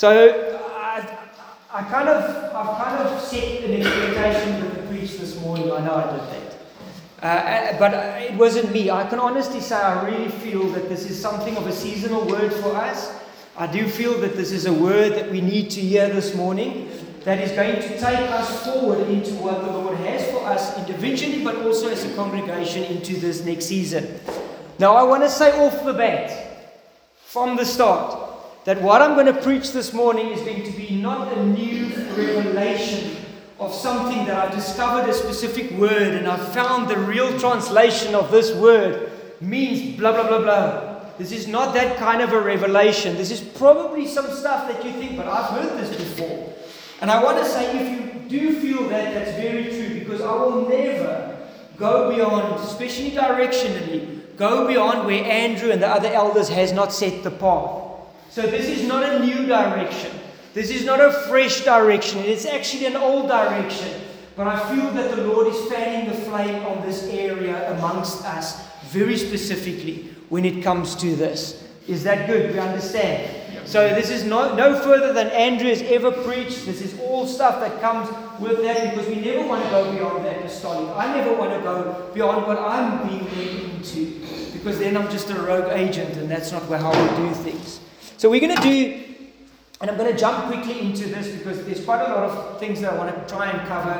So I, I kind of, I've kind of set an expectation with the preach this morning. I know I did that. Uh, uh, but it wasn't me. I can honestly say I really feel that this is something of a seasonal word for us. I do feel that this is a word that we need to hear this morning that is going to take us forward into what the Lord has for us individually, but also as a congregation into this next season. Now, I want to say off the bat, from the start, that what I'm going to preach this morning is going to be not a new revelation of something that I've discovered a specific word and I've found the real translation of this word means blah, blah, blah, blah. This is not that kind of a revelation. This is probably some stuff that you think, but I've heard this before. And I want to say, if you do feel that, that's very true because I will never go beyond, especially directionally, go beyond where Andrew and the other elders has not set the path. So this is not a new direction. This is not a fresh direction. It's actually an old direction. But I feel that the Lord is fanning the flame on this area amongst us very specifically when it comes to this. Is that good? We understand. So this is no, further than Andrew has ever preached. This is all stuff that comes with that because we never want to go beyond that apostolic. I never want to go beyond what I'm being led into because then I'm just a rogue agent and that's not how we do things. So we're going to do, and I'm going to jump quickly into this because there's quite a lot of things that I want to try and cover.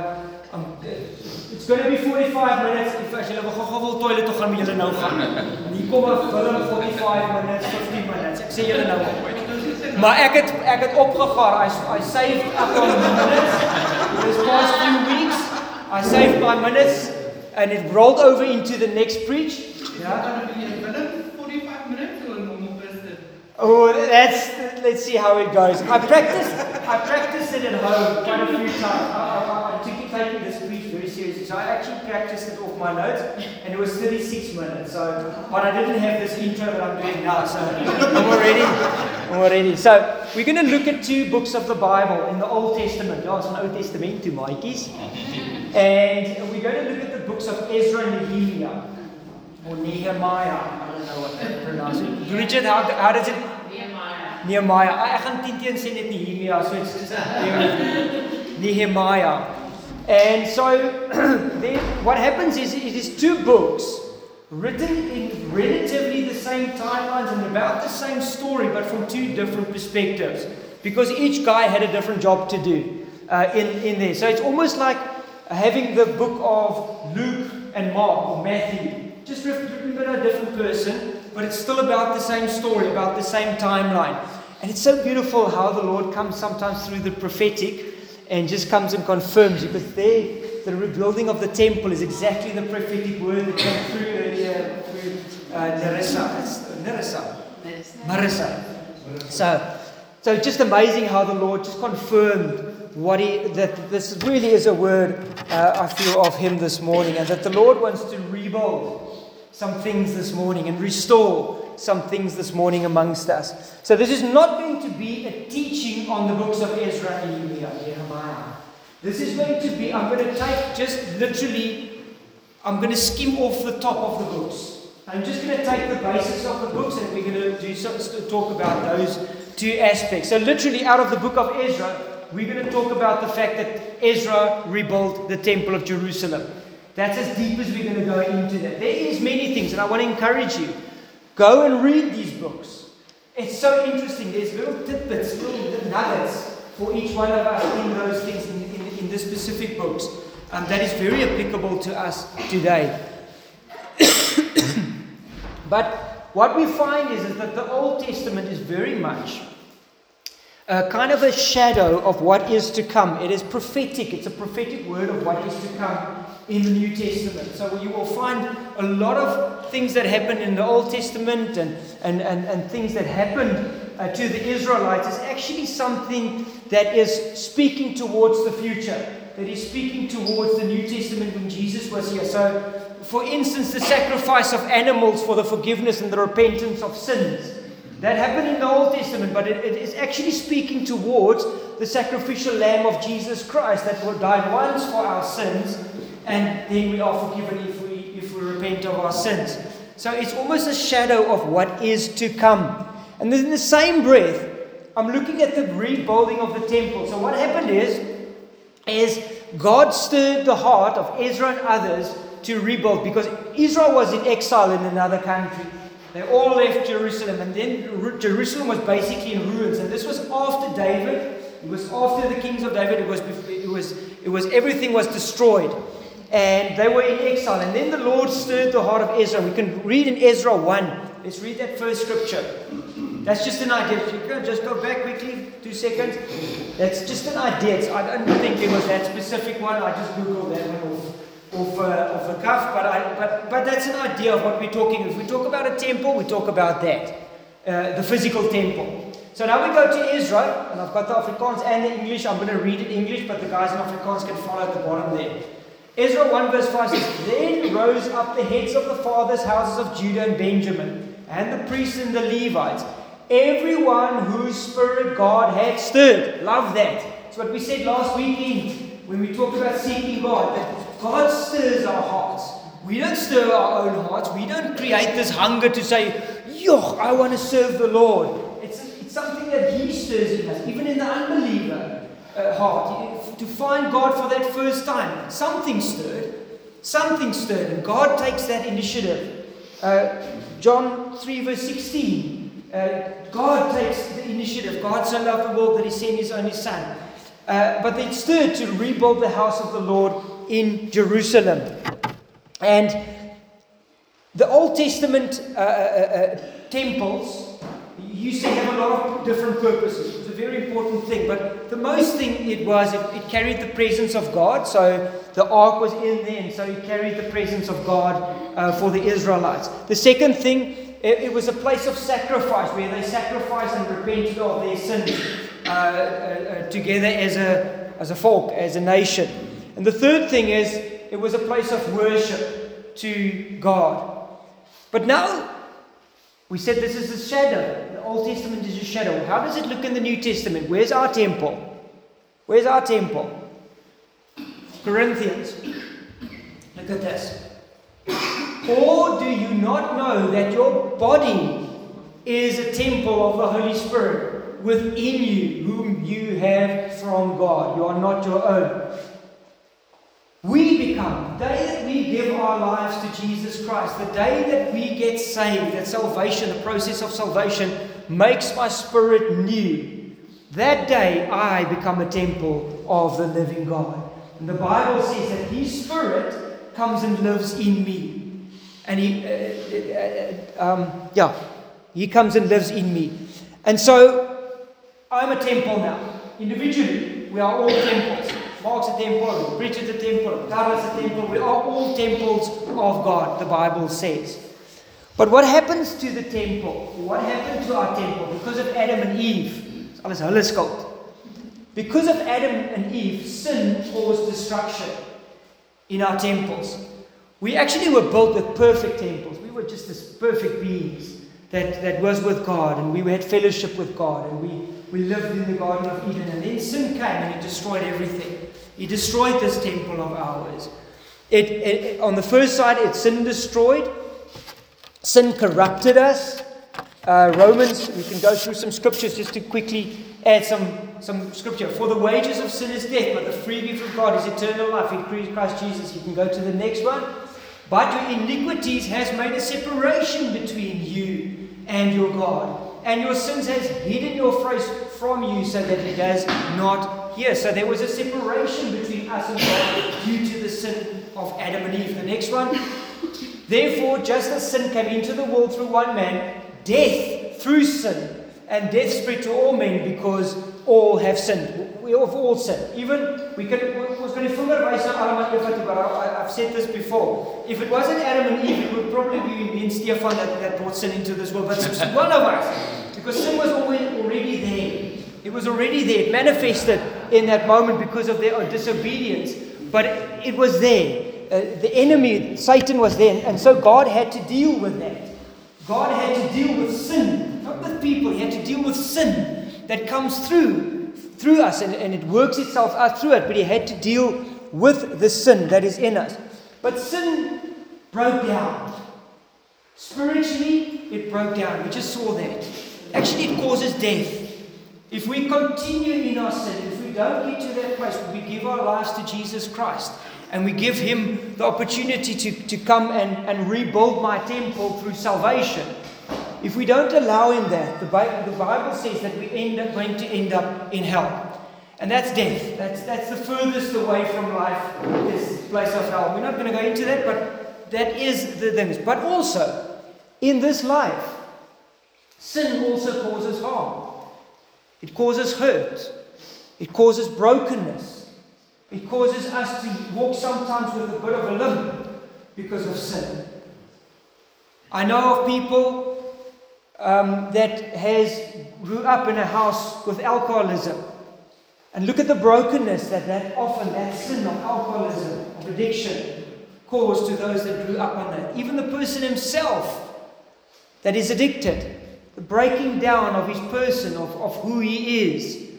Um, it's going to be 45 minutes. If as julle gou-gou wil toilet toe gaan, moet julle nou gaan. Hier kom 'n film 45 minutes, 15 minutes. Ek sê julle nou op. Maar ek het ek het opgegaar. I I saved up on minutes. This past few weeks, I saved my minutes and it rolled over into the next preach. Yeah. Oh, that's let's see how it goes. I practiced I practiced it at home quite a few times. I, I, I took taking this speech very seriously, so I actually practiced it off my notes, and it was 36 minutes. So, but I didn't have this intro that I'm doing now, so I'm already I'm already. So we're going to look at two books of the Bible in the Old Testament. Ja, ons Old Testament two maatjies. And we're going to look at the books of Ezra and Nehemiah or Nehemiah. I don't know what to pronounce it. Bridget, how, how does it? Nehemiah. Nehemiah. I, I gaan teen teen sê net Nehemiah, so it's just Nehemiah. And so then what happens is it is two books written in relatively the same timelines and about the same story, but from two different perspectives. Because each guy had a different job to do uh, in, in there. So it's almost like having the book of Luke and Mark or Matthew just written by a different person, but it's still about the same story, about the same timeline. And it's so beautiful how the Lord comes sometimes through the prophetic and just comes and confirms because there, the rebuilding of the temple is exactly the prophetic word that came through earlier through uh, Nerissa. Nerissa. Marissa. So, so just amazing how the Lord just confirmed what he that this really is a word uh, I feel of him this morning, and that the Lord wants to rebuild some things this morning and restore some things this morning amongst us. So, this is not going to be a teaching on the books of Ezra and Nehemiah. This is going to be, I'm going to take just literally, I'm going to skim off the top of the books. I'm just going to take the basics of the books and we're going to do some, talk about those two aspects. So, literally, out of the book of Ezra, we're going to talk about the fact that Ezra rebuilt the temple of Jerusalem. That's as deep as we're going to go into that. There is many things, and I want to encourage you. Go and read these books. It's so interesting. There's little tidbits, little nuggets for each one of us in those things in, in, in the specific books. Um, that is very applicable to us today. but what we find is, is that the Old Testament is very much kind of a shadow of what is to come. It is prophetic, it's a prophetic word of what is to come in the New Testament. So you will find a lot of things that happened in the Old Testament and, and, and, and things that happened uh, to the Israelites is actually something that is speaking towards the future, that is speaking towards the New Testament when Jesus was here. So, for instance, the sacrifice of animals for the forgiveness and the repentance of sins. That happened in the Old Testament, but it, it is actually speaking towards the sacrificial lamb of Jesus Christ that died once for our sins and then we are forgiven if we, if we repent of our sins. So it's almost a shadow of what is to come. And then in the same breath, I'm looking at the rebuilding of the temple. So what happened is, is God stirred the heart of Ezra and others to rebuild because Israel was in exile in another country. They all left Jerusalem, and then Jerusalem was basically in ruins. And this was after David. It was after the kings of David. It was, it was, it was everything was destroyed, and they were in exile. And then the Lord stirred the heart of Ezra. We can read in Ezra one. Let's read that first scripture. That's just an idea. If You can just go back quickly, two seconds. That's just an idea. I don't think it was that specific one. I just googled that one off off, uh, off the cuff, but, I, but, but that's an idea of what we're talking. If we talk about a temple, we talk about that, uh, the physical temple. So now we go to Israel, and I've got the Afrikaans and the English. I'm going to read it in English, but the guys in Afrikaans can follow at the bottom there. Ezra 1 verse 5 says, Then rose up the heads of the fathers' houses of Judah and Benjamin, and the priests and the Levites, everyone whose spirit God had stirred. Love that. It's what we said last weekend when we talked about seeking God, that God stirs our hearts. We don't stir our own hearts. We don't create this hunger to say, Yo, I want to serve the Lord. It's, it's something that He stirs in us, even in the unbeliever uh, heart. To find God for that first time, something stirred. Something stirred, and God takes that initiative. Uh, John 3, verse 16. Uh, God takes the initiative. God so loved the world that He sent His only Son. Uh, but they stirred to rebuild the house of the Lord in Jerusalem. And the Old Testament uh, uh, temples used to have a lot of different purposes. It was a very important thing. But the most thing it was, it, it carried the presence of God. So the ark was in there, and so it carried the presence of God uh, for the Israelites. The second thing, it, it, was a place of sacrifice where they sacrificed and repented of their sins uh, uh, together as a, as a folk, as a nation. And the third thing is, it was a place of worship to God. But now, we said this is a shadow. The Old Testament is a shadow. How does it look in the New Testament? Where's our temple? Where's our temple? Corinthians. Look at this. Or do you not know that your body is a temple of the Holy Spirit within you, whom you have from God? You are not your own. We become, the day that we give our lives to Jesus Christ, the day that we get saved, that salvation, the process of salvation, makes my spirit new. That day I become a temple of the living God. And the Bible says that His Spirit comes and lives in me. And He, uh, uh, uh, um, yeah, He comes and lives in me. And so I'm a temple now. Individually, we are all temples. Mark's a temple, Bridget's a temple, Carla's a temple. We are all temples of God, the Bible says. But what happens to the temple? What happened to our temple because of Adam and Eve? Alles hulle skuld. Because of Adam and Eve, sin caused destruction in our temples. We actually were built with perfect temples. We were just this perfect beings that, that was with God, and we had fellowship with God, and we, we lived in the Garden of Eden. And then sin came and it destroyed everything. He destroyed this temple of ours. It, it, on the first side, it sin destroyed, sin corrupted us. Uh, Romans, we can go through some scriptures just to quickly add some, some scripture. For the wages of sin is death, but the free gift of God is eternal life in Christ Jesus. You can go to the next one. But your iniquities has made a separation between you and your God. And your sins has hidden your face from you so that it does not hear. So there was a separation between us and God due to the sin of Adam and Eve. The next one. Therefore, just as sin came into the world through one man, death through sin, and death spread to all men because all have sinned. We have all sinned. Even we can was going to but I've said this before. If it wasn't Adam and Eve, it would probably be me and Stefan that, that brought sin into this world. But it's one of us. Because sin was already there. It was already there. It manifested in that moment because of their disobedience. But it, was there. Uh, the enemy, Satan, was there. And so God had to deal with that. God had to deal with sin, not with people. He had to deal with sin that comes through through us and, and it works itself out through it, but he had to deal with the sin that is in us. But sin broke down. Spiritually, it broke down. We just saw that. Actually, it causes death. if we continue in our sin, don't get to that place where we give our lives to Jesus Christ and we give Him the opportunity to, to come and, and rebuild my temple through salvation, if we don't allow Him that, the Bible, the Bible says that we end up going to end up in hell. And that's death. That's, that's the furthest away from life, this place of hell. We're not going to go into that, but that is the things. But also, in this life, sin also causes harm. It causes hurt. It causes brokenness. It causes us to walk sometimes with a bit of a limp because of sin. I know of people um, that has grew up in a house with alcoholism. And look at the brokenness that that often, that sin of alcoholism, of addiction, caused to those that grew up on that. Even the person himself that is addicted the breaking down of his person, of, of who he is.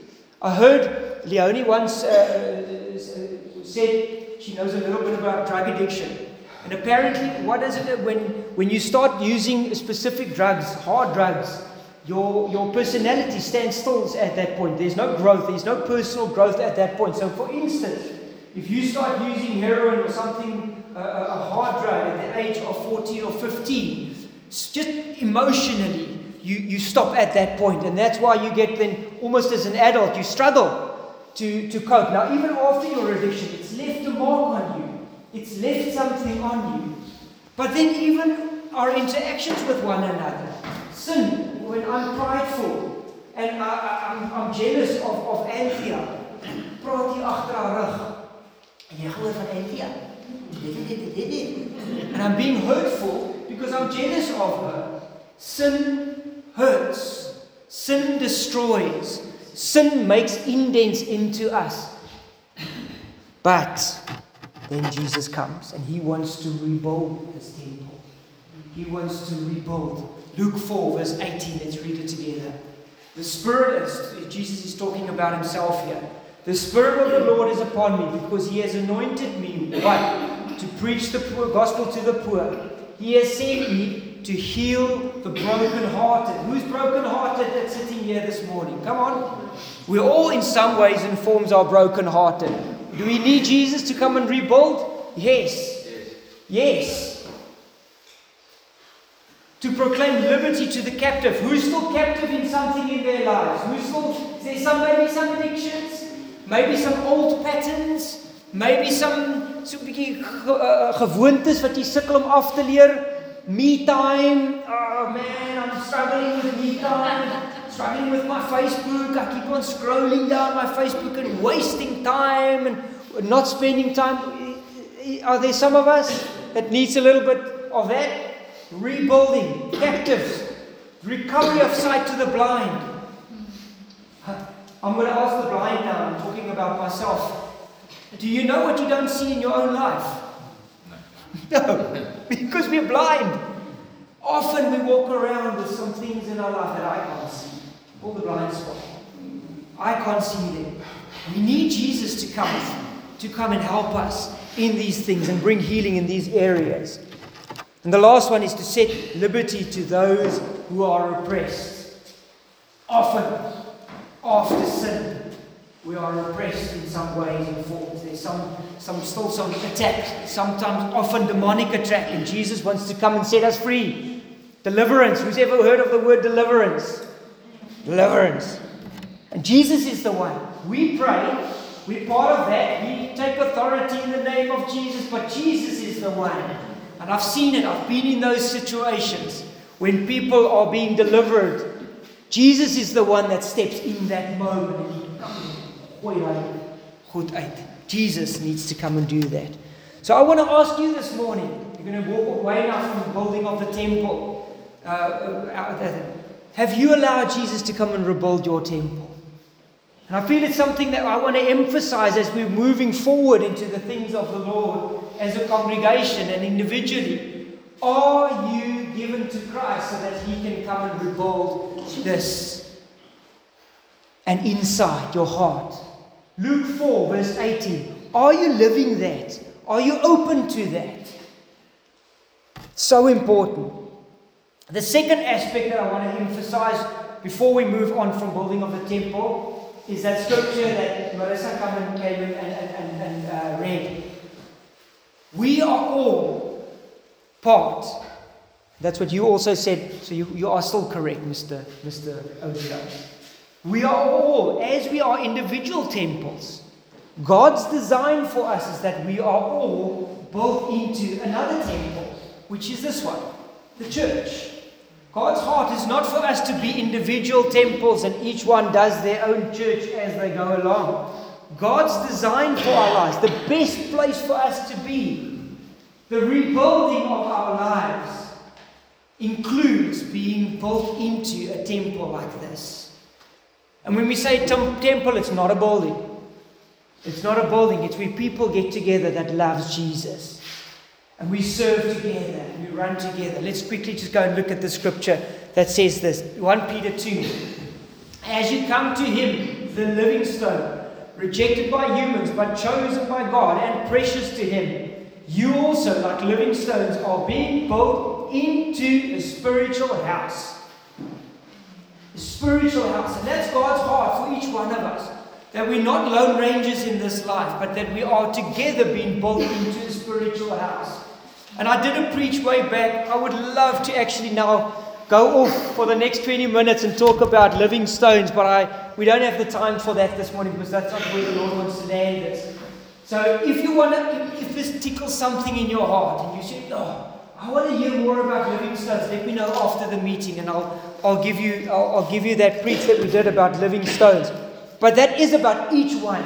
I heard Leonie once uh, said she knows a little bit about drug addiction. And apparently, what is it when, when you start using specific drugs, hard drugs, your, your personality stands still at that point. There's no growth, there's no personal growth at that point. So, for instance, if you start using heroin or something, uh, a hard drug at the age of 14 or 15, just emotionally, you, you stop at that point. And that's why you get then, almost as an adult, you struggle to, to cope. Now, even after your addiction, it's left a mark on you, it's left something on you. But then, even our interactions with one another, sin, when I'm prideful and I, am I'm, I'm jealous of, of Anthea, praat jy haar rug. En jy hoor van Anthea. And I'm being hurtful because I'm jealous of her. Sin hurts, sin destroys, sin makes indents into us. But then Jesus comes and he wants to rebuild his temple. He wants to rebuild. Luke 4, verse 18, let's read it together. The Spirit, is, Jesus is talking about himself here. The Spirit of the Lord is upon me because he has anointed me, what? To preach the poor, gospel to the poor. He has sent me to heal the broken-hearted. Who's broken-hearted that's sitting here this morning? Come on. We all, in some ways and forms, are broken-hearted. Do we need Jesus to come and rebuild? Yes. Yes. To proclaim liberty to the captive. Who's still captive in something in their lives? Who's still, is there some, maybe some addictions? Maybe some old patterns? Maybe some bietjie uh, gewoontes wat jy sukkel om af te leer? Me time. Oh man, I'm struggling with me time. struggling with my Facebook. I keep on scrolling down my Facebook and wasting time and not spending time. Are there some of us that needs a little bit of that? Rebuilding, captives, recovery of sight to the blind. I'm going to ask the blind now. I'm talking about myself. Do you know what you don't see in your own life? No, because we're blind. Often we walk around with some things in our life that I can't see. All the blind spot. I can't see them. We need Jesus to come, to come and help us in these things and bring healing in these areas. And the last one is to set liberty to those who are oppressed. Often, after sin, we are oppressed in some ways and forms. There's some, some still some attack, sometimes often demonic attack, and Jesus wants to come and set us free. Deliverance. Who's ever heard of the word deliverance? Deliverance. And Jesus is the one. We pray, we're part of that. We take authority in the name of Jesus, but Jesus is the one. And I've seen it, I've been in those situations when people are being delivered. Jesus is the one that steps in that moment. Jesus needs to come and do that. So I want to ask you this morning. You're going to walk away now from the building of the temple. Uh, have you allowed Jesus to come and rebuild your temple? And I feel it's something that I want to emphasize as we're moving forward into the things of the Lord as a congregation and individually. Are you given to Christ so that He can come and rebuild this? And inside your heart. Luke 4, verse 18. Are you living that? Are you open to that? So important. The second aspect that I want to emphasize before we move on from building of the temple, is that scripture that Marissa came and, and, and, and uh, read. We are all part. That's what you also said, so you, you are still correct, Mr. Mr. Ojo. We are all, as we are individual temples, God's design for us is that we are all built into another temple, which is this one, the church. God's heart is not for us to be individual temples and each one does their own church as they go along. God's design for our lives, the best place for us to be, the rebuilding of our lives, includes being built into a temple like this. And when we say temple, it's not a building. It's not a building, it's where people get together that loves Jesus. And we serve together, and we run together. Let's quickly just go and look at the scripture that says this 1 Peter 2. As you come to him, the living stone, rejected by humans, but chosen by God and precious to him, you also, like living stones, are being built into a spiritual house. Spiritual house. And that's God's heart for each one of us. That we're not lone rangers in this life, but that we are together being built into a spiritual house. And I did a preach way back. I would love to actually now go off for the next 20 minutes and talk about living stones, but I, we don't have the time for that this morning because that's not where the Lord wants to land us. So if you want to, if this tickles something in your heart and you say, oh, I want to hear more about living stones, let me know after the meeting and I'll, I'll, give you, I'll, I'll give you that preach that we did about living stones. But that is about each one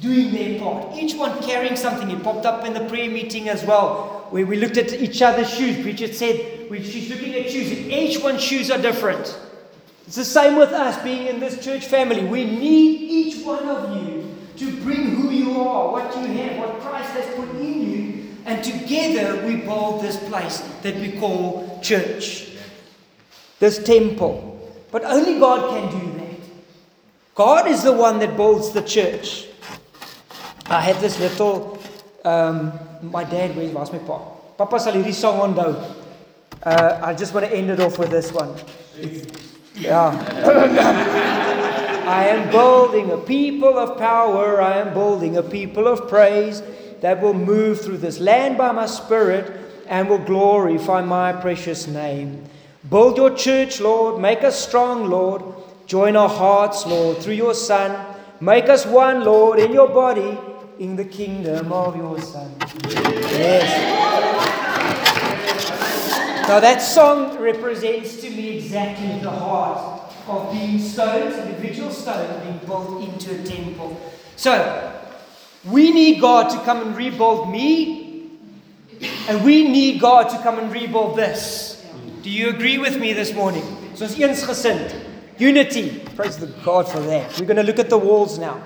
doing their part, each one carrying something. It popped up in the prayer meeting as well, where we looked at each other's shoes. Bridget said, she's looking at shoes, each one's shoes are different. It's the same with us being in this church family. We need each one of you to bring who you are, what you have, what Christ has put in you, and together we build this place that we call church, this temple. But only God can do that. God is the one that builds the church. I had this little, um, my dad, where was my papa? Papa sal song onthou. Uh, I just want to end it off with this one. yeah. I am building a people of power. I am building a people of praise that will move through this land by my spirit and will glorify my precious name. Build your church, Lord. Make us strong, Lord. Join our hearts, Lord, through your Son. Make us one, Lord, in your body, in the kingdom of your Son. Yes. Now, that song represents to me exactly the heart of being stones, individual stones, being built into a temple. So, we need God to come and rebuild me, and we need God to come and rebuild this. Do you agree with me this morning? So, ons eensgesind. Unity. Praise the God for that. We're going to look at the walls now.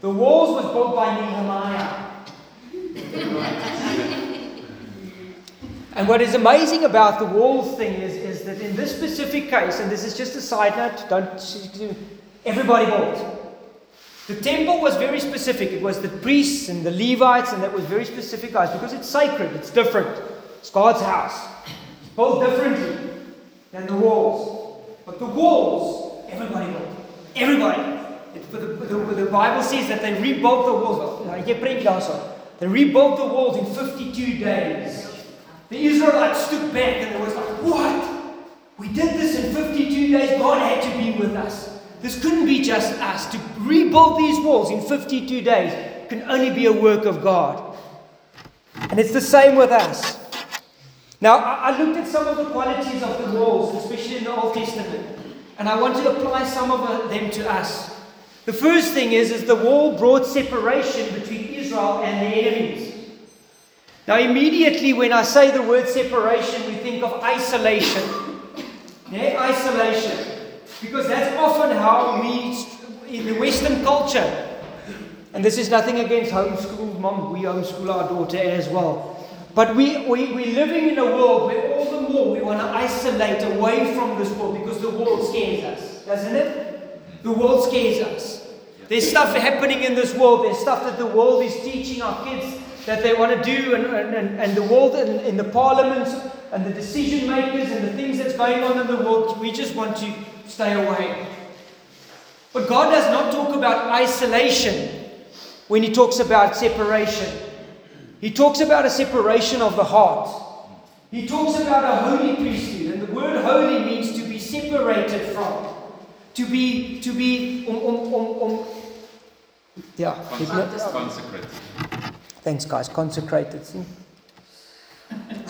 The walls was built by Nehemiah. and what is amazing about the walls thing is, is that in this specific case, and this is just a side note, don't everybody built. The temple was very specific. It was the priests and the Levites, and that was very specific, guys, because it's sacred, it's different. It's God's house. It's built differently than the walls. But the walls Everybody built. Everybody. It, the, the, the, Bible says that they rebuilt the walls. They rebuilt the walls in 52 days. The Israelites stood back and they was like, What? We did this in 52 days. God had to be with us. This couldn't be just us. To rebuild these walls in 52 days can only be a work of God. And it's the same with us. Now, I looked at some of the qualities of the walls, especially in the Old Testament. And I want to apply some of them to us. The first thing is, is the wall brought separation between Israel and the enemies. Now, immediately when I say the word separation, we think of isolation. Yeah, isolation. Because that's often how we, in the Western culture, and this is nothing against homeschool mom, we homeschool our daughter as well. But we, we, we're living in a world where all the more we want to isolate away from this world because the world scares us, doesn't it? The world scares us. There's stuff happening in this world, there's stuff that the world is teaching our kids that they want to do, and, and, and the world and in the parliaments and the decision makers and the things that's going on in the world, we just want to stay away. But God does not talk about isolation when He talks about separation. He talks about a separation of the heart. He talks about a holy priesthood, and the word holy means to be separated from. To be, to be, um, um, um, um, yeah. Consecrated. Thanks, guys. Consecrated. See?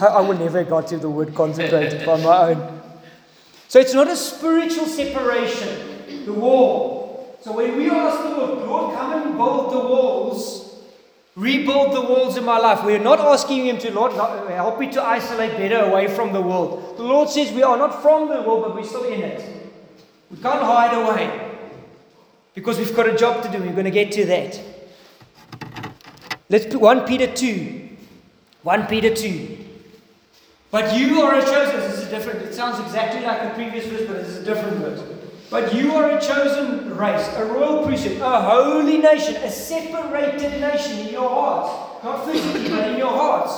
I, I will never got to the word consecrated by my own. So it's not a spiritual separation, the wall. So when we ask the Lord, Lord, come and build the walls, rebuild the walls in my life, we're not asking Him to, Lord, help me to isolate better away from the world. The Lord says we are not from the world, but we're still in it. We can't hide away because we've got a job to do. We're going to get to that. Let's put 1 Peter 2. 1 Peter 2. But you are a chosen. This is different. It sounds exactly like the previous verse, but is a different verse. But you are a chosen race, a royal priesthood, a holy nation, a separated nation in your hearts. Not physically, but in your hearts.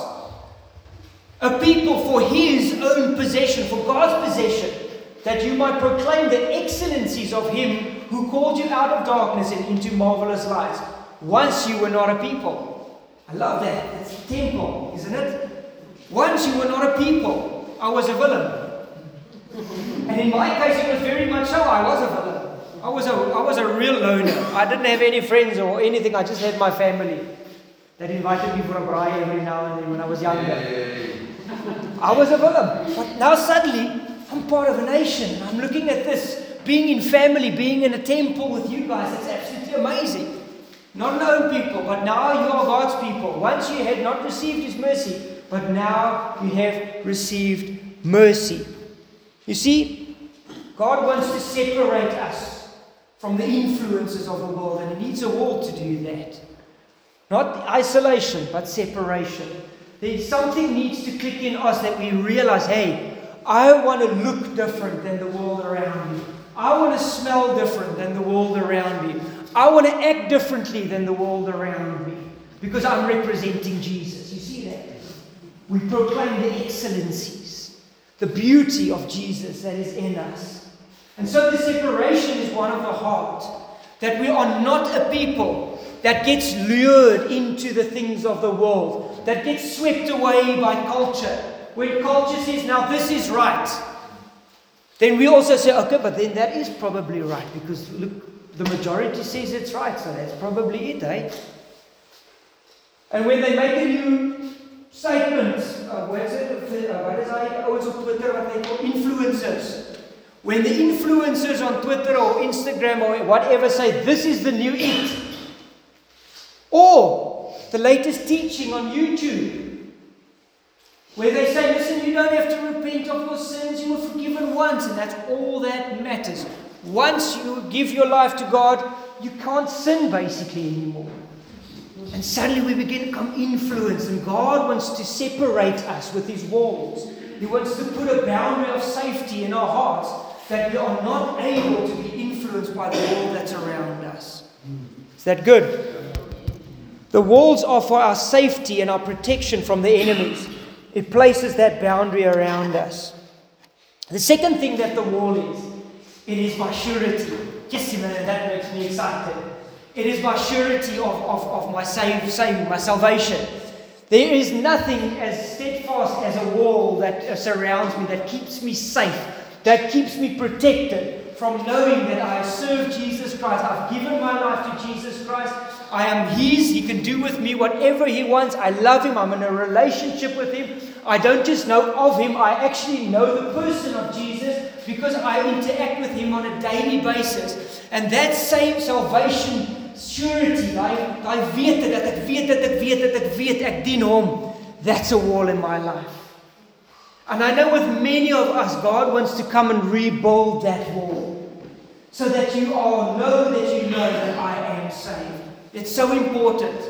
A people for his own possession, for God's possession, that you might proclaim the excellencies of him who called you out of darkness and into marvelous light. Once you were not a people. I love that. That's the temple, isn't it? Once you were not a people, I was a villain. And in my case, it was very much so. I was a villain. I was a, I was a real loner. I didn't have any friends or anything. I just had my family that invited me for a braai every now and then when I was younger. I was a villain. But now suddenly, I'm part of a nation. I'm looking at this, being in family, being in a temple with you guys. It's absolutely amazing. Not known people, but now you are God's people. Once you had not received His mercy, but now you have received mercy. You see, God wants to separate us from the influences of the world, and He needs a wall to do that. Not isolation, but separation. There's something needs to click in us that we realize hey, I want to look different than the world around me. I want to smell different than the world around me. I want to act differently than the world around me because I'm representing Jesus. We proclaim the excellencies, the beauty of Jesus that is in us. And so the separation is one of the heart. That we are not a people that gets lured into the things of the world, that gets swept away by culture. When culture says, now this is right, then we also say, okay, but then that is probably right because look, the majority says it's right, so that's probably it, eh? And when they make a new statement, uh, what is it? What is always on Twitter what they call influencers. When the influencers on Twitter or Instagram or whatever say this is the new it, or the latest teaching on YouTube, where they say, listen, you don't have to repent of your sins, you were forgiven once, and that's all that matters. Once you give your life to God, you can't sin basically anymore. And suddenly we begin to become influenced, and God wants to separate us with His walls. He wants to put a boundary of safety in our hearts that we are not able to be influenced by the world that's around us. Is that good? The walls are for our safety and our protection from the enemies. It places that boundary around us. The second thing that the wall is, it is my surety. Yes, man, that makes me excited. It is my surety of, of, of my save, saving, my salvation. There is nothing as steadfast as a wall that uh, surrounds me, that keeps me safe, that keeps me protected from knowing that I have served Jesus Christ. I've given my life to Jesus Christ. I am His. He can do with me whatever He wants. I love Him. I'm in a relationship with Him. I don't just know of Him, I actually know the person of Jesus because I interact with Him on a daily basis. And that same salvation surety, daai daai wete dat ek weet dat ek weet dat ek weet ek dien hom. That's a wall in my life. And I know with many of us God wants to come and rebuild that wall. So that you all know that you know that I am saved. It's so important.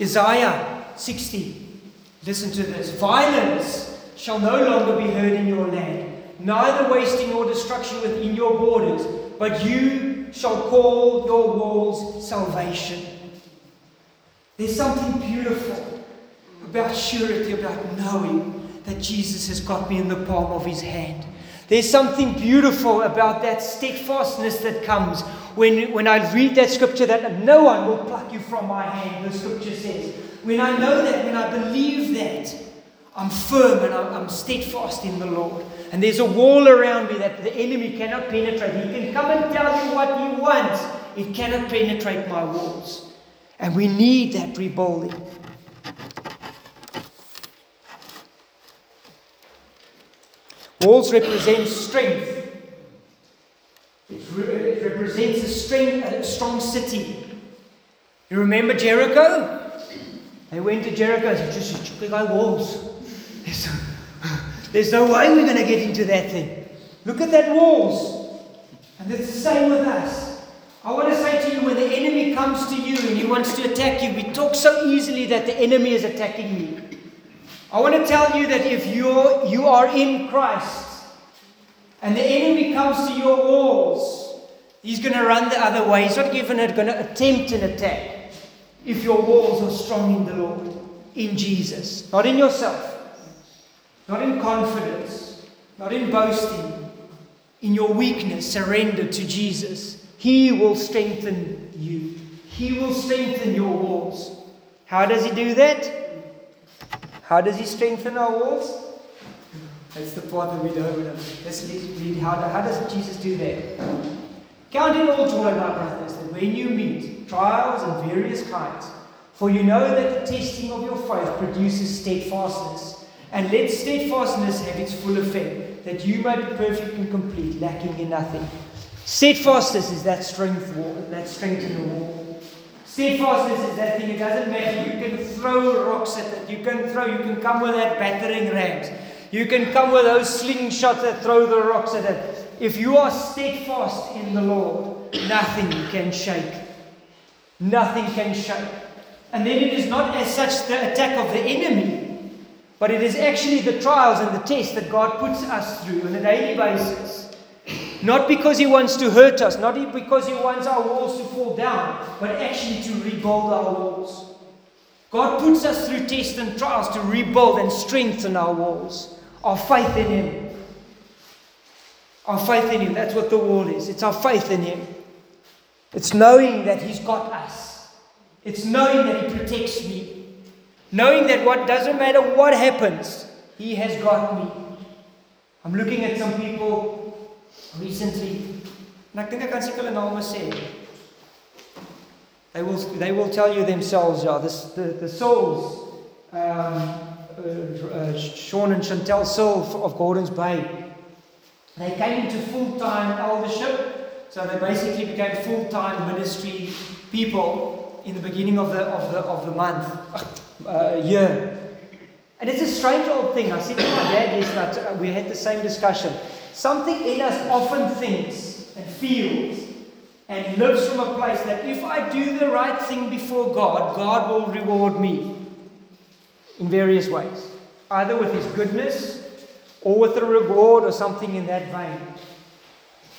Isaiah 60. Listen to this. Violence shall no longer be heard in your land, neither wasting nor destruction within your borders, but you shall call your walls salvation. There's something beautiful about surety, about knowing that Jesus has got me in the palm of his hand. There's something beautiful about that steadfastness that comes when, when I read that scripture that no one will pluck you from my hand, the scripture says. When I know that, when I believe that, I'm firm and I'm, I'm steadfast in the Lord. And there's a wall around me that the enemy cannot penetrate. He can come and tell you what he wants, it cannot penetrate my walls. And we need that rebuilding. Walls represent strength. It, re- it represents a, strength, a strong city. You remember Jericho? They went to Jericho and said, just big old walls. There's, no way we're going to get into that thing. Look at that walls. And it's the same with us. I want to say to you, when the enemy comes to you and he wants to attack you, we talk so easily that the enemy is attacking me. I want to tell you that if you're, you are in Christ and the enemy comes to your walls, he's going to run the other way. He's not even going to attempt an attack if your walls are strong in the Lord, in Jesus, not in yourself, not in confidence, not in boasting, in your weakness, surrender to Jesus. He will strengthen you, He will strengthen your walls. How does He do that? How does He strengthen our walls? That's the part that we don't know. Let's read how, how does Jesus do that? Count it all joy, my brothers, that when you meet trials of various kinds, for you know that the testing of your faith produces steadfastness. And let steadfastness have its full effect, that you may be perfect and complete, lacking in nothing. Steadfastness is that strength wall, that strength in the wall. Steadfastness is that thing, it doesn't matter. You can throw rocks at it. You can throw, you can come with that battering rams. You can come with those slingshots that throw the rocks at it. If you are steadfast in the Lord, nothing can shake. Nothing can shake. And then it is not as such the attack of the enemy, but it is actually the trials and the tests that God puts us through on a daily basis. Not because He wants to hurt us, not because He wants our walls to fall down, but actually to rebuild our walls. God puts us through tests and trials to rebuild and strengthen our walls, our faith in Him. Our faith in Him, that's what the wall is. It's our faith in Him. It's knowing that He's got us. It's knowing that He protects me. Knowing that what doesn't matter what happens, He has got me. I'm looking at some people recently, and I think I can see hulle name sê. They will, they will tell you themselves, yeah, this, the, the souls, um, uh, uh, Sean and Chantel Searle of Gordon's Bay, they came into full-time eldership, so they basically became full-time ministry people in the beginning of the, of the, of the month, uh, year. And it's a strange old thing. I said to my dad yesterday, uh, we had the same discussion. Something in us often thinks and feels and lives from a place that if I do the right thing before God, God will reward me in various ways, either with His goodness or with a reward or something in that vein.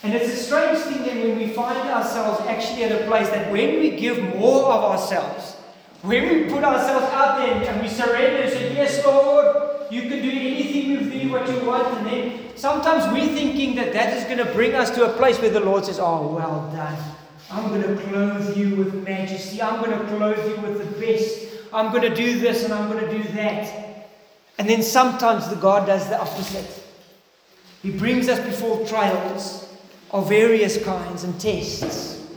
And it's a strange thing then when we find ourselves actually at a place that when we give more of ourselves, when we put ourselves out there and we surrender and say, Yes, Lord, you can do anything with me what you want, and then sometimes we're thinking that that is going to bring us to a place where the Lord says, Oh, well done. I'm going to clothe you with majesty. I'm going to clothe you with the best. I'm going to do this and I'm going to do that. And then sometimes the God does the opposite. He brings us before trials of various kinds and tests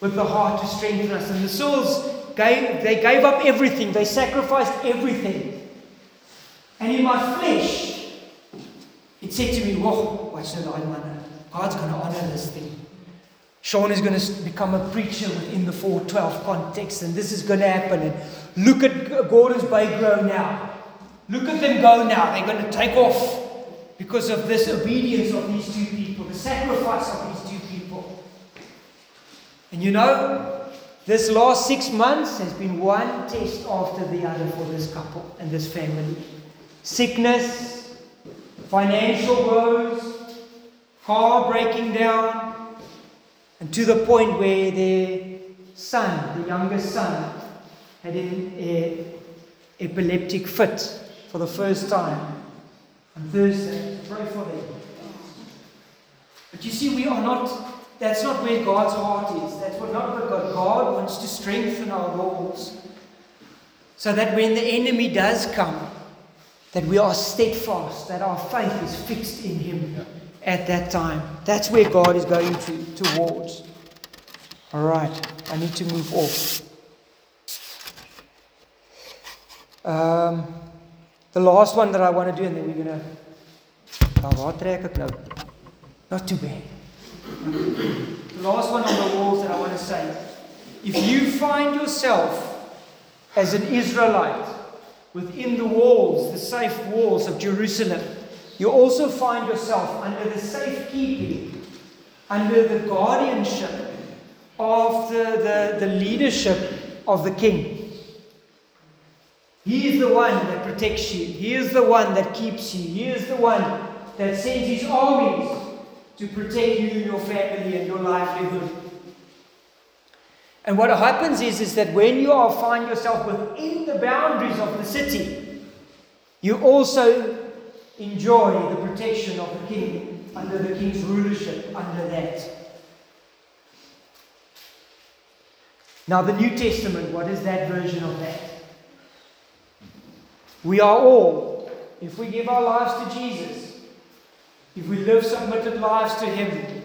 with the heart to strengthen us. And the souls gave, they gave up everything, they sacrificed everything. And in my flesh, it said to me, Whoa, watch the line, man. God's going to honor this thing. Sean is going to become a preacher within the 412 context, and this is going to happen. And look at Gordon's Bay grow now. Look at them go now. They're going to take off because of this obedience of these two people, the sacrifice of these two people. And you know, this last six months has been one test after the other for this couple and this family sickness, financial woes, car breaking down, and to the point where their son, the youngest son, had an epileptic fit for the first time on Thursday. Pray for them. But you see, we are not, that's not where God's heart is. That's what, not what God, God wants to strengthen our walls. So that when the enemy does come, that we are steadfast, that our faith is fixed in Him at that time. That's where God is going to, towards. All right, I need to move off. Um, the last one that I want to do, and then we're going to. Not too bad. The last one on the walls that I want to say. If you find yourself as an Israelite within the walls, the safe walls of Jerusalem, you also find yourself under the safekeeping, under the guardianship of the, the, the leadership of the king. He is the one that protects you. He is the one that keeps you. He is the one that sends his armies to protect you, and your family, and your livelihood. And what happens is, is that when you are find yourself within the boundaries of the city, you also enjoy the protection of the king under the king's rulership under that. Now, the New Testament, what is that version of that? We are all, if we give our lives to Jesus, if we live submitted lives to Him,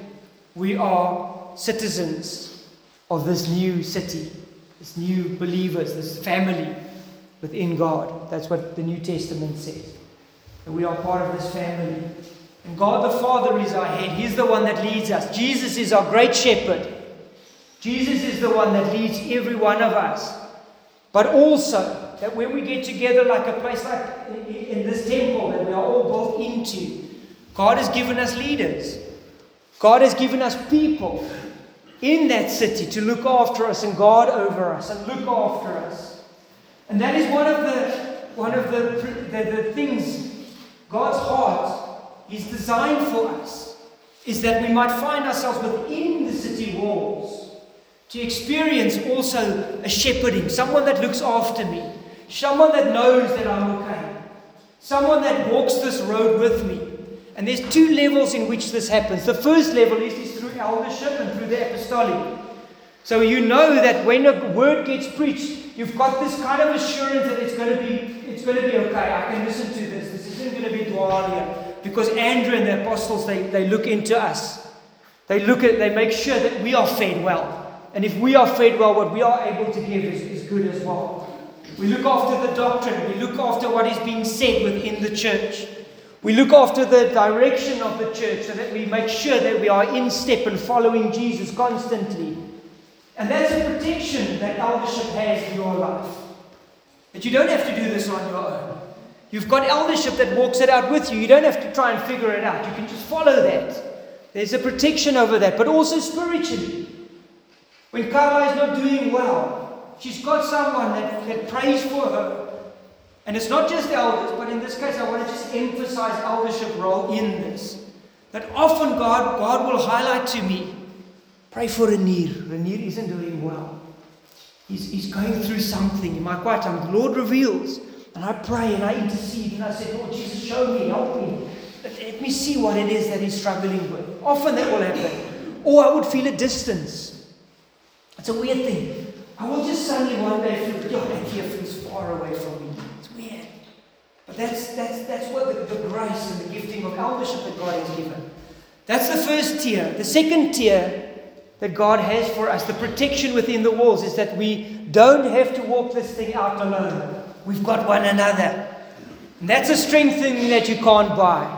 we are citizens of this new city, this new believers, this family within God. That's what the New Testament says. And we are part of this family. And God the Father is our head. He's the one that leads us. Jesus is our great shepherd. Jesus is the one that leads every one of us. But also, that when we get together like a place like in this temple that we are all built into, God has given us leaders. God has given us people in that city to look after us and guard over us and look after us. And that is one of the one of the, the, the things God's heart is designed for us is that we might find ourselves within the city walls to experience also a shepherding, someone that looks after me, someone that knows that I'm okay, someone that walks this road with me. And there's two levels in which this happens. The first level is, is through eldership and through the apostolic. So you know that when a word gets preached, you've got this kind of assurance that it's going to be it's going to be okay. I can listen to this. This isn't going to be dwalia. Because Andrew and the apostles they, they look into us. They look at they make sure that we are fed well. And if we are fed well, what we are able to give is, is good as well. We look after the doctrine, we look after what is being said within the church. We look after the direction of the church so that we make sure that we are in step and following Jesus constantly. And that's a protection that eldership has in your life. That you don't have to do this on your own. You've got eldership that walks it out with you. You don't have to try and figure it out. You can just follow that. There's a protection over that, but also spiritually. When Carla is not doing well, she's got someone that, that prays for her. And it's not just elders, but in this case, I want to just emphasize eldership role in this. That often God, God will highlight to me, pray for Renier. Renier isn't doing well. He's, he's going through something in my quiet time. The Lord reveals. And I pray and I intercede and I say, Lord Jesus, show me, help me. Let, me see what it is that he's struggling with. Often that will happen. Or I would feel a distance. It's a weird thing. I will just suddenly one day feel, that here feels far away from me. But that's, that's, that's what the, the grace and the gifting of eldership that God has given. That's the first tier. The second tier that God has for us, the protection within the walls, is that we don't have to walk this thing out alone. We've got one another. And that's a strengthening that you can't buy.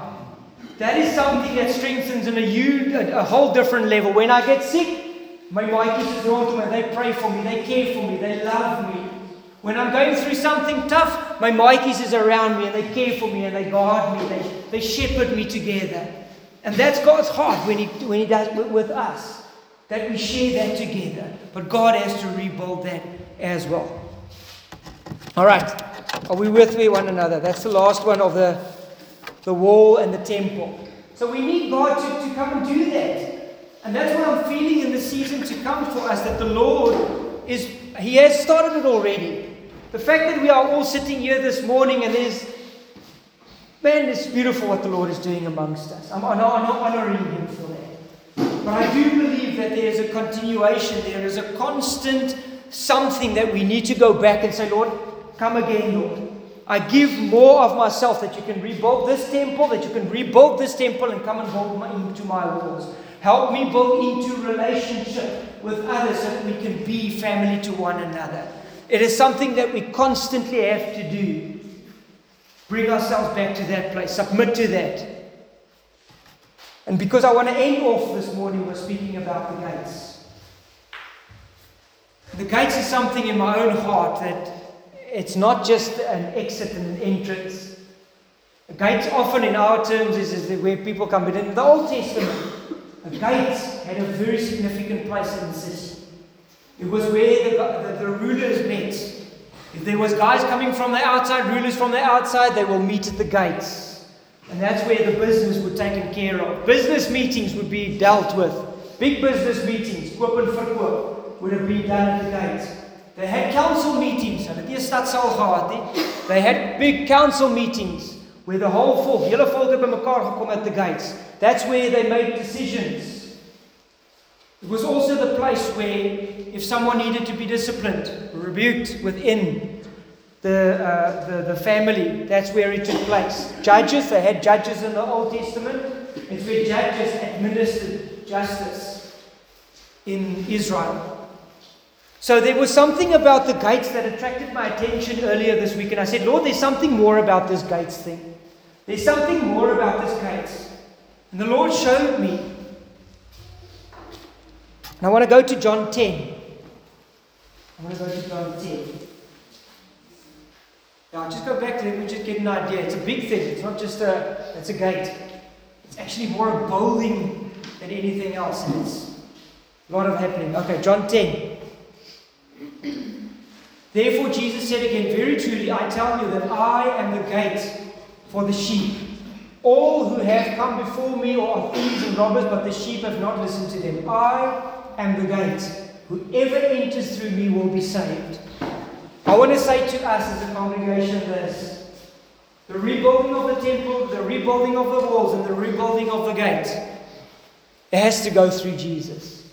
That is something that strengthens in a, huge, a, a whole different level. When I get sick, my wife is drawn to me. They pray for me. They care for me. They love me. When I'm going through something tough, my Mikey's is around me and they care for me and they guard me. They, they shepherd me together. And that's God's heart when He, when he does with, with us. That we share that together. But God has to rebuild that as well. All right. Are we with me one another? That's the last one of the, the wall and the temple. So we need God to, to come and do that. And that's what I'm feeling in the season to come for us that the Lord is, He has started it already. The fact that we are all sitting here this morning and there's, man, it's beautiful what the Lord is doing amongst us. I'm, I'm honoring Him for that. But I do believe that there is a continuation, there is a constant something that we need to go back and say, Lord, come again, Lord. I give more of myself that you can rebuild this temple, that you can rebuild this temple and come and build my, into my walls. Help me build into relationship with others so that we can be family to one another. It is something that we constantly have to do. Bring ourselves back to that place, submit to that. And because I want to end off this morning with speaking about the gates. The gates is something in my own heart that it's not just an exit and an entrance. The gates often in our terms is, is where people come. But in the Old Testament, a gate had a very significant place in the city. It was where the, the, the rulers met. If there was guys coming from the outside, rulers from the outside, they will meet at the gates. And that's where the business would taken care of. Business meetings would be dealt with. Big business meetings, koop en verkoop, would have been done at the gates. They had council meetings. Hulle het nie 'n stadsaal gehad nie. They had big council meetings where the whole volk, hele volk het bymekaar gekom at the gates. That's where they made decisions. It was also the place where if someone needed to be disciplined, rebuked within the, uh, the, the family, that's where it took place. Judges, they had judges in the Old Testament. It's where judges administered justice in Israel. So there was something about the gates that attracted my attention earlier this week, and I said, Lord, there's something more about this gates thing. There's something more about this gates. And the Lord showed me. And I want to go to John 10. I want to go to John 10. Now, just go back to let me just get an idea. It's a big thing. It's not just a, it's a gate. It's actually more a building than anything else. And it's a lot of happening. Okay, John 10. Therefore, Jesus said again, Very truly, I tell you that I am the gate for the sheep. All who have come before me are thieves and robbers, but the sheep have not listened to them. I am the gate. Whoever enters through me will be saved. I want to say to us as a congregation this the rebuilding of the temple, the rebuilding of the walls, and the rebuilding of the gate, it has to go through Jesus.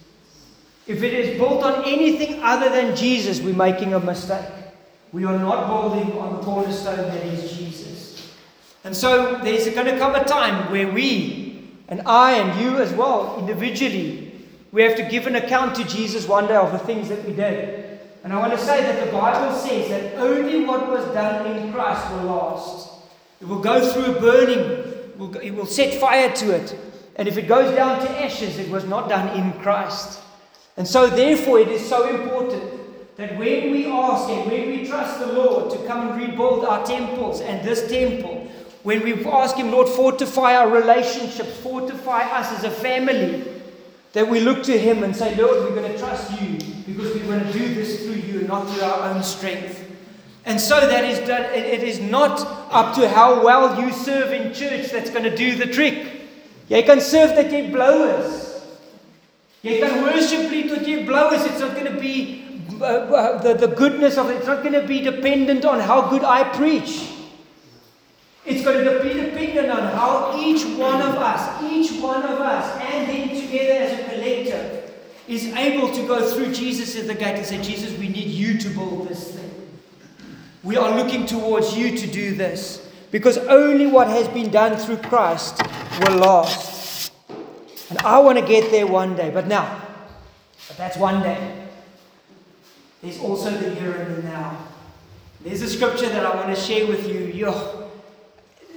If it is built on anything other than Jesus, we're making a mistake. We are not building on the cornerstone that is Jesus. And so there's going to come a time where we, and I and you as well, individually, we have to give an account to Jesus one day of the things that we did. And I want to say that the Bible says that only what was done in Christ will last. It will go through a burning, it will set fire to it. And if it goes down to ashes, it was not done in Christ. And so, therefore, it is so important that when we ask and when we trust the Lord to come and rebuild our temples and this temple, when we ask Him, Lord, fortify our relationships, fortify us as a family, that we look to Him and say, Lord, we're going to trust you because we're going to do this through you and not through our own strength. And so that is done, it is not up to how well you serve in church that's going to do the trick. Jy kan serve that jy blowers. Jy kan worship lead tot jy. It's not going to be uh, uh, the, the goodness of it. It's not going to be dependent on how good I preach. It's going to be dependent on how each one of us, each one of us, together as a collective, is able to go through Jesus at the gate and say, Jesus, we need you to build this thing. We are looking towards you to do this. Because only what has been done through Christ will last. And I want to get there one day. But now, but that's one day. There's also the here and the now. There's a scripture that I want to share with you. Yo,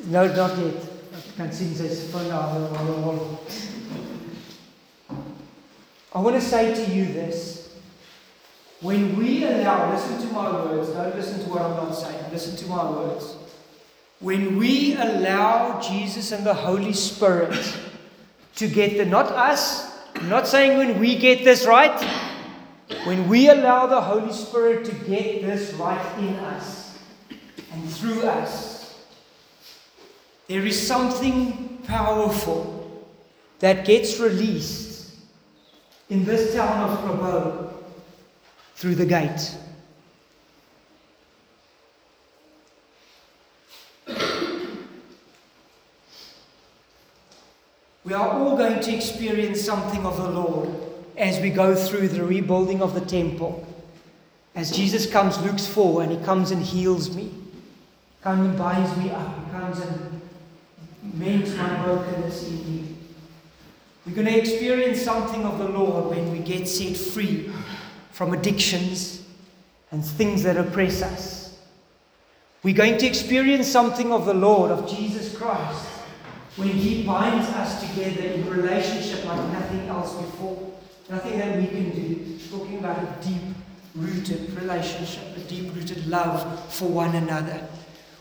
no, not yet. I can't see this phone now. I want to say to you this. When we allow, listen to my words, don't listen to what I'm not saying, listen to my words. When we allow Jesus and the Holy Spirit to get the, not us, I'm not saying when we get this right, when we allow the Holy Spirit to get this right in us and through us, there is something powerful that gets released in this town of Grabouw through the gate. we are all going to experience something of the Lord as we go through the rebuilding of the temple. As Jesus comes, Luke's 4, and he comes and heals me, comes and binds me up, he comes and mends my brokenness in me. We're going to experience something of the Lord when we get set free from addictions and things that oppress us. We're going to experience something of the Lord, of Jesus Christ, when He binds us together in a relationship like nothing else before. Nothing that we can do. Talking about a deep rooted relationship, a deep rooted love for one another.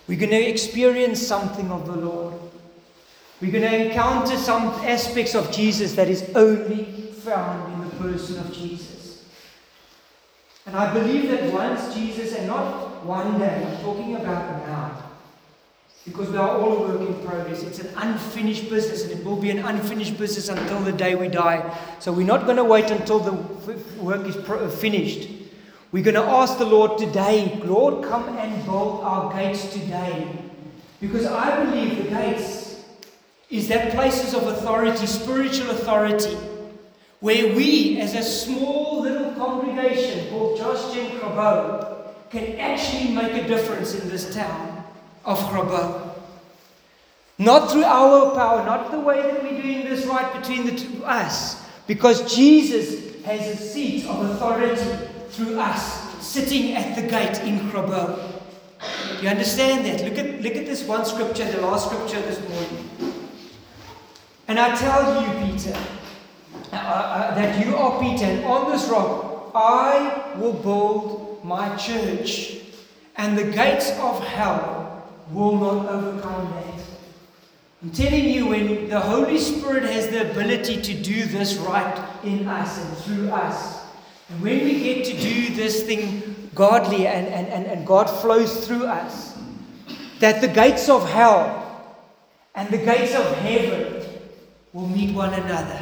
We're going to experience something of the Lord. We're going to encounter some aspects of Jesus that is only found in the person of Jesus. And I believe that once Jesus, and not one day, I'm talking about now, because we are all a work in progress. It's an unfinished business, and it will be an unfinished business until the day we die. So we're not going to wait until the work is finished. We're going to ask the Lord today, Lord, come and build our gates today. Because I believe the gates is that places of authority, spiritual authority, where we, as a small little congregation called Josh Gen Grabouw, can actually make a difference in this town of Grabouw. Not through our power, not the way that we're doing this right between the two, of us, because Jesus has a seat of authority through us sitting at the gate in Grabouw. You understand that? Look at, look at this one scripture, the last scripture this morning. And I tell you, Peter, uh, uh, that you are Peter, and on this rock I will build my church, and the gates of hell will not overcome that. I'm telling you, when the Holy Spirit has the ability to do this right in us and through us, and when we get to do this thing godly and, and, and, and God flows through us, that the gates of hell and the gates of heaven will meet one another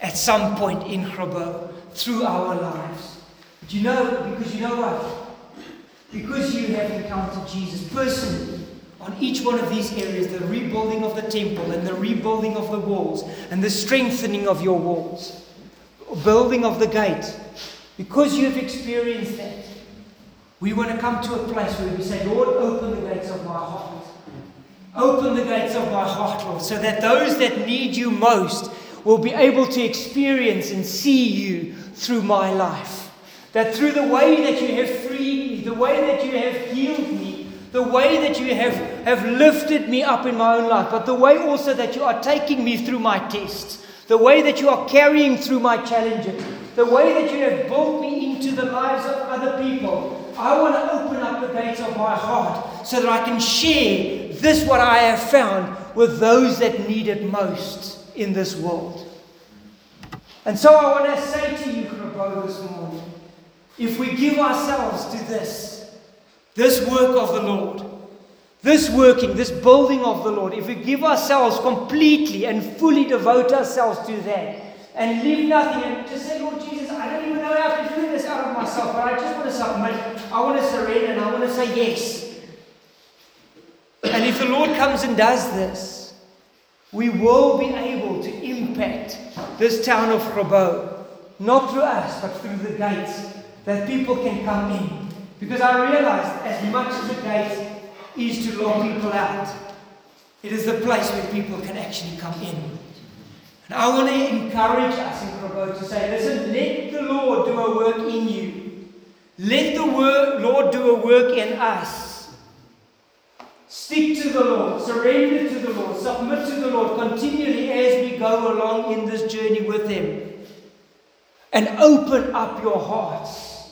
at some point in Grabouw through our lives. But you know, because you know what? Because you have encountered Jesus personally on each one of these areas the rebuilding of the temple and the rebuilding of the walls and the strengthening of your walls, building of the gate because you have experienced that, we want to come to a place where we say, Lord, open the gates of my heart. Open the gates of my heart, Lord, so that those that need you most will be able to experience and see you through my life. That through the way that you have freed me, the way that you have healed me, the way that you have, have lifted me up in my own life, but the way also that you are taking me through my tests, the way that you are carrying through my challenges, the way that you have built me into the lives of other people. I want to open up the gates of my heart so that I can share this, what I have found, with those that need it most in this world. And so I want to say to you, Grabouw, this morning if we give ourselves to this, this work of the Lord, this working, this building of the Lord, if we give ourselves completely and fully devote ourselves to that, and leave nothing and just say, Lord Jesus, I don't even know how to do this out of myself, but I just want to submit. I want to surrender and I want to say yes. And if the Lord comes and does this, we will be able to impact this town of Grabouw, not through us, but through the gates that people can come in. Because I realized as much as the gate is to lock people out, it is the place where people can actually come in. And I want to encourage us in Grabouw to say, listen, let the Lord do a work in you. Let the Lord do a work in us. Stick to the Lord, surrender to the Lord, submit to the Lord continually as we go along in this journey with Him. And open up your hearts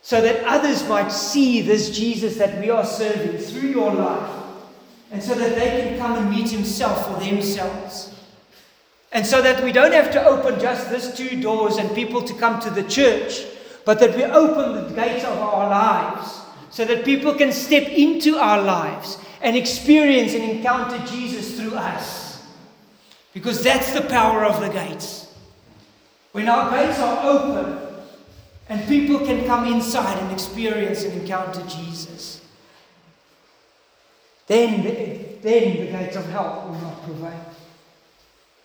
so that others might see this Jesus that we are serving through your life and so that they can come and meet Himself for themselves. And so that we don't have to open just these two doors and people to come to the church, but that we open the gates of our lives so that people can step into our lives and experience and encounter Jesus through us. Because that's the power of the gates. When our gates are open and people can come inside and experience and encounter Jesus, then, then the gates of hell will not prevail.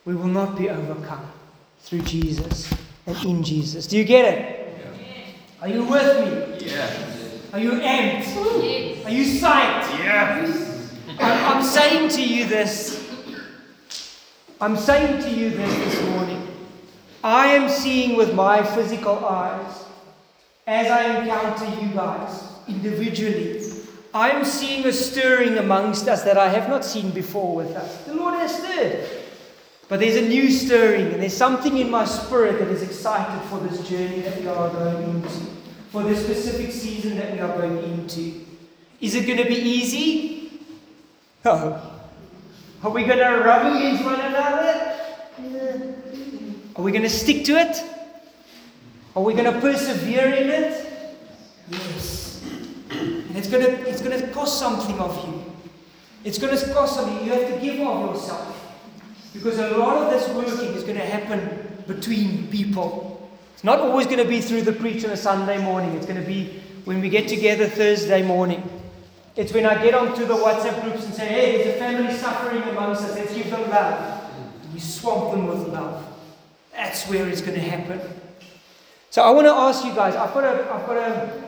we will not be overcome through Jesus and in Jesus. Do you get it? Are you with me? Yeah. Are you amped? Are you psyched? Yes. I'm, I'm saying to you this. I'm saying to you this this morning. I am seeing with my physical eyes as I encounter you guys individually. I am seeing a stirring amongst us that I have not seen before with us. The Lord has stirred. But there's a new stirring, and there's something in my spirit that is excited for this journey that we are going into, for the specific season that we are going into. Is it going to be easy? No. Are we going to rub against one another? Are we going to stick to it? Are we going to persevere in it? Yes. And it's going to, it's going to cost something of you. It's going to cost something. You have to give of yourself. Because a lot of this working is going to happen between people. It's not always going to be through the preach on a Sunday morning. It's going to be when we get together Thursday morning. It's when I get onto the WhatsApp groups and say, hey, there's a family suffering amongst us. Let's give them love. You swamp them with love. That's where it's going to happen. So I want to ask you guys, I've got a, I've got a,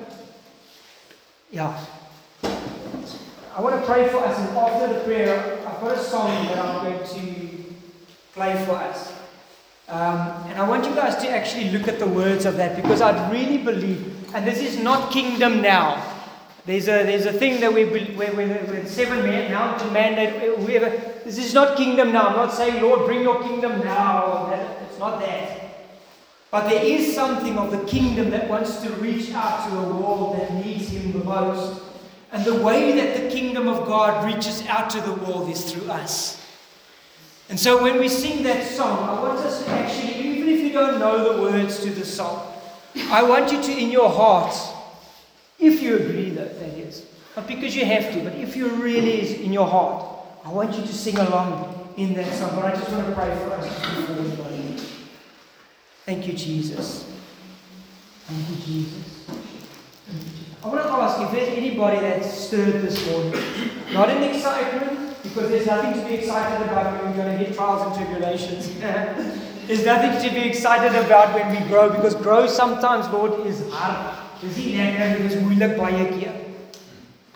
yeah. I want to pray for us, and after the prayer, I've got a song that I'm going to play for us. Um, and I want you guys to actually look at the words of that because I'd really believe, and this is not kingdom now. There's a, there's a thing that we, where, seven men, mountain mandate, whoever, this is not kingdom now. I'm not saying, Lord, bring your kingdom now. It's not that. But there is something of the kingdom that wants to reach out to a world that needs Him the most. And the way that the kingdom of God reaches out to the world is through us. And so when we sing that song, I want us to actually, even if you don't know the words to the song, I want you to, in your heart, if you agree that that is, not because you have to, but if you really is in your heart, I want you to sing along in that song. But I just want to pray for us. Thank you, Jesus. Thank you, Jesus. I want to ask if there's anybody that's stirred this morning, not in excitement, because there's nothing to be excited about when we're going to hit trials and tribulations. there's nothing to be excited about when we grow, because grow sometimes, Lord, is hard.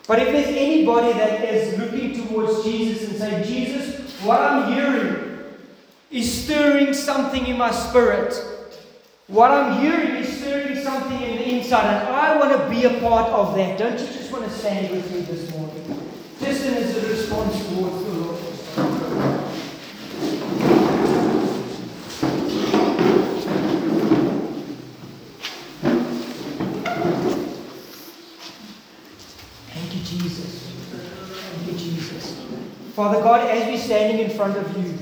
But if there's anybody that is looking towards Jesus and saying, Jesus, what I'm hearing is stirring something in my spirit. What I'm hearing is stirring something in the inside, and I want to be a part of that. Don't you just want to stand with me this morning? Just is a response towards the Lord. Thank you, Jesus. Thank you, Jesus. Father God, as we're standing in front of you,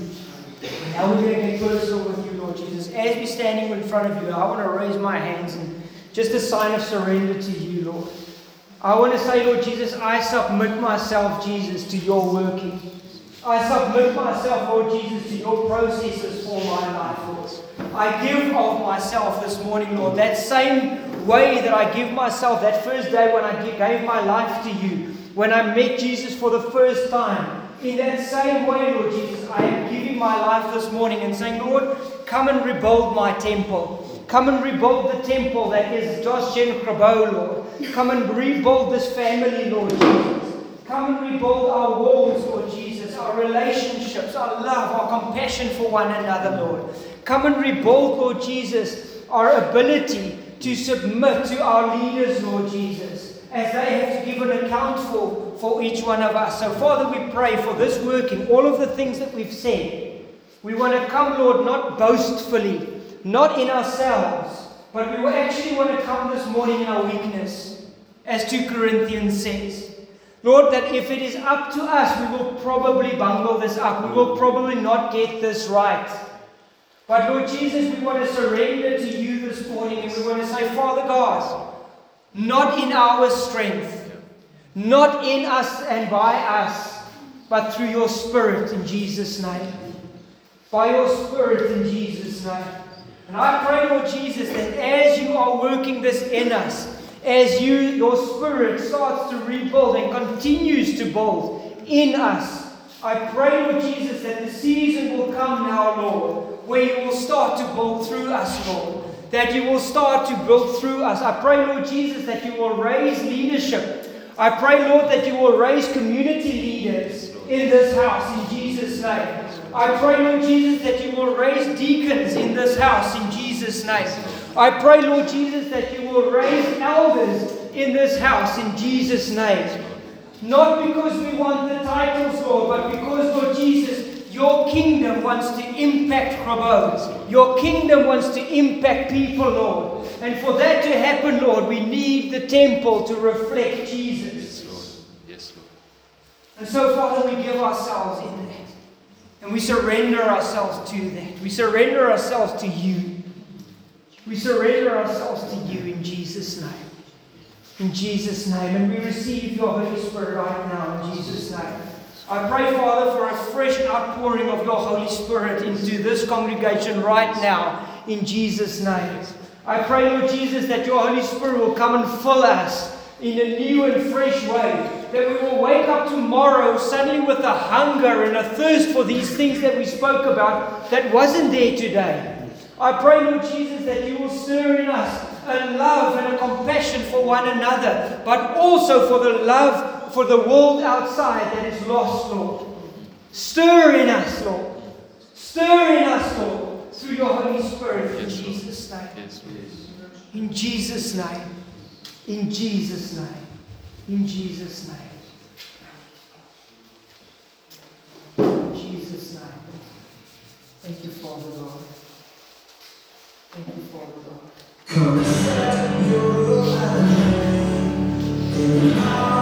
now we're going to get personal with you, Lord Jesus. As we're standing in front of you, I want to raise my hands and just a sign of surrender to you, Lord. I want to say, Lord Jesus, I submit myself, Jesus, to your working. I submit myself, Lord Jesus, to your processes for my life, Lord. I give of myself this morning, Lord. That same way that I give myself that first day when I gave my life to you, when I met Jesus for the first time, in that same way, Lord Jesus, I am giving my life this morning and saying, Lord, come and rebuild my temple. Come and rebuild the temple that is Josh Gen Grabouw, Lord. Come and rebuild this family, Lord Jesus. Come and rebuild our walls, Lord Jesus, our relationships, our love, our compassion for one another, Lord. Come and rebuild, Lord Jesus, our ability to submit to our leaders, Lord Jesus, as they have to give an account for, for each one of us. So, Father, we pray for this working, all of the things that we've said. We want to come, Lord, not boastfully, not in ourselves, but we will actually want to come this morning in our weakness, as 2 Corinthians says. Lord, that if it is up to us, we will probably bungle this up. We will probably not get this right. But Lord Jesus, we want to surrender to you this morning and we want to say, Father God, not in our strength, not in us and by us, but through your Spirit in Jesus' name. By your Spirit in Jesus' name. And I pray, Lord Jesus, that as you are working this in us, as you, your Spirit starts to rebuild and continues to build in us, I pray, Lord Jesus, that the season will come now, Lord, where you will start to build through us, Lord. That you will start to build through us. I pray, Lord Jesus, that you will raise leadership. I pray, Lord, that you will raise community leaders in this house in Jesus' name. I pray, Lord Jesus, that you will raise deacons in this house in Jesus' name. I pray, Lord Jesus, that you will raise elders in this house in Jesus' name. Not because we want the titles, Lord, but because, Lord Jesus, your kingdom wants to impact Grabouw. Your kingdom wants to impact people, Lord. And for that to happen, Lord, we need the temple to reflect Jesus. Yes, Lord. Yes, Lord. And so, Father, we give ourselves in that. And we surrender ourselves to that. We surrender ourselves to you. We surrender ourselves to you in Jesus' name. In Jesus' name. And we receive your Holy Spirit right now in Jesus' name. I pray, Father, for a fresh outpouring of your Holy Spirit into this congregation right now in Jesus' name. I pray, Lord Jesus, that your Holy Spirit will come and fill us in a new and fresh way. That we will wake up tomorrow suddenly with a hunger and a thirst for these things that we spoke about that wasn't there today. I pray, Lord Jesus, that you will stir in us a love and a compassion for one another, but also for the love for the world outside that is lost, Lord. Stir in us, Lord. Stir in us, Lord, through your Holy Spirit in Yes, Jesus' name. Yes, Lord. In Jesus' name. In Jesus' name. In Jesus' name. In Jesus' name. Thank you, Father God. Thank you, Father God. Change the atmosphere.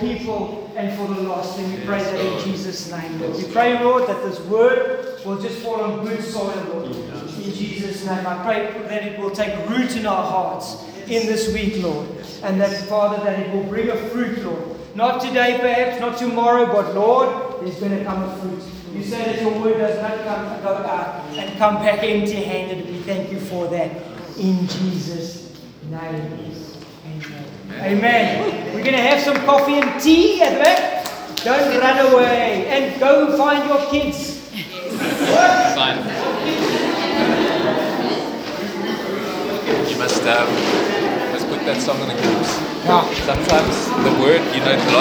People and for the lost. And we pray that in Jesus' name, Lord. We pray, Lord, that this word will just fall on good soil, Lord. In Jesus' name, I pray that it will take root in our hearts in this week, Lord. And that, Father, that it will bring a fruit, Lord. Not today, perhaps, not tomorrow, but Lord, there's going to come a fruit. You say that your word does not come, go out and come back empty handed. We thank you for that. In Jesus' name. Amen. We're going to have some coffee and tea at the back. Don't run away. And go find your kids. Fine. You must, um, must put that song on the groups. Yeah. Sometimes the word, you know, it's a lot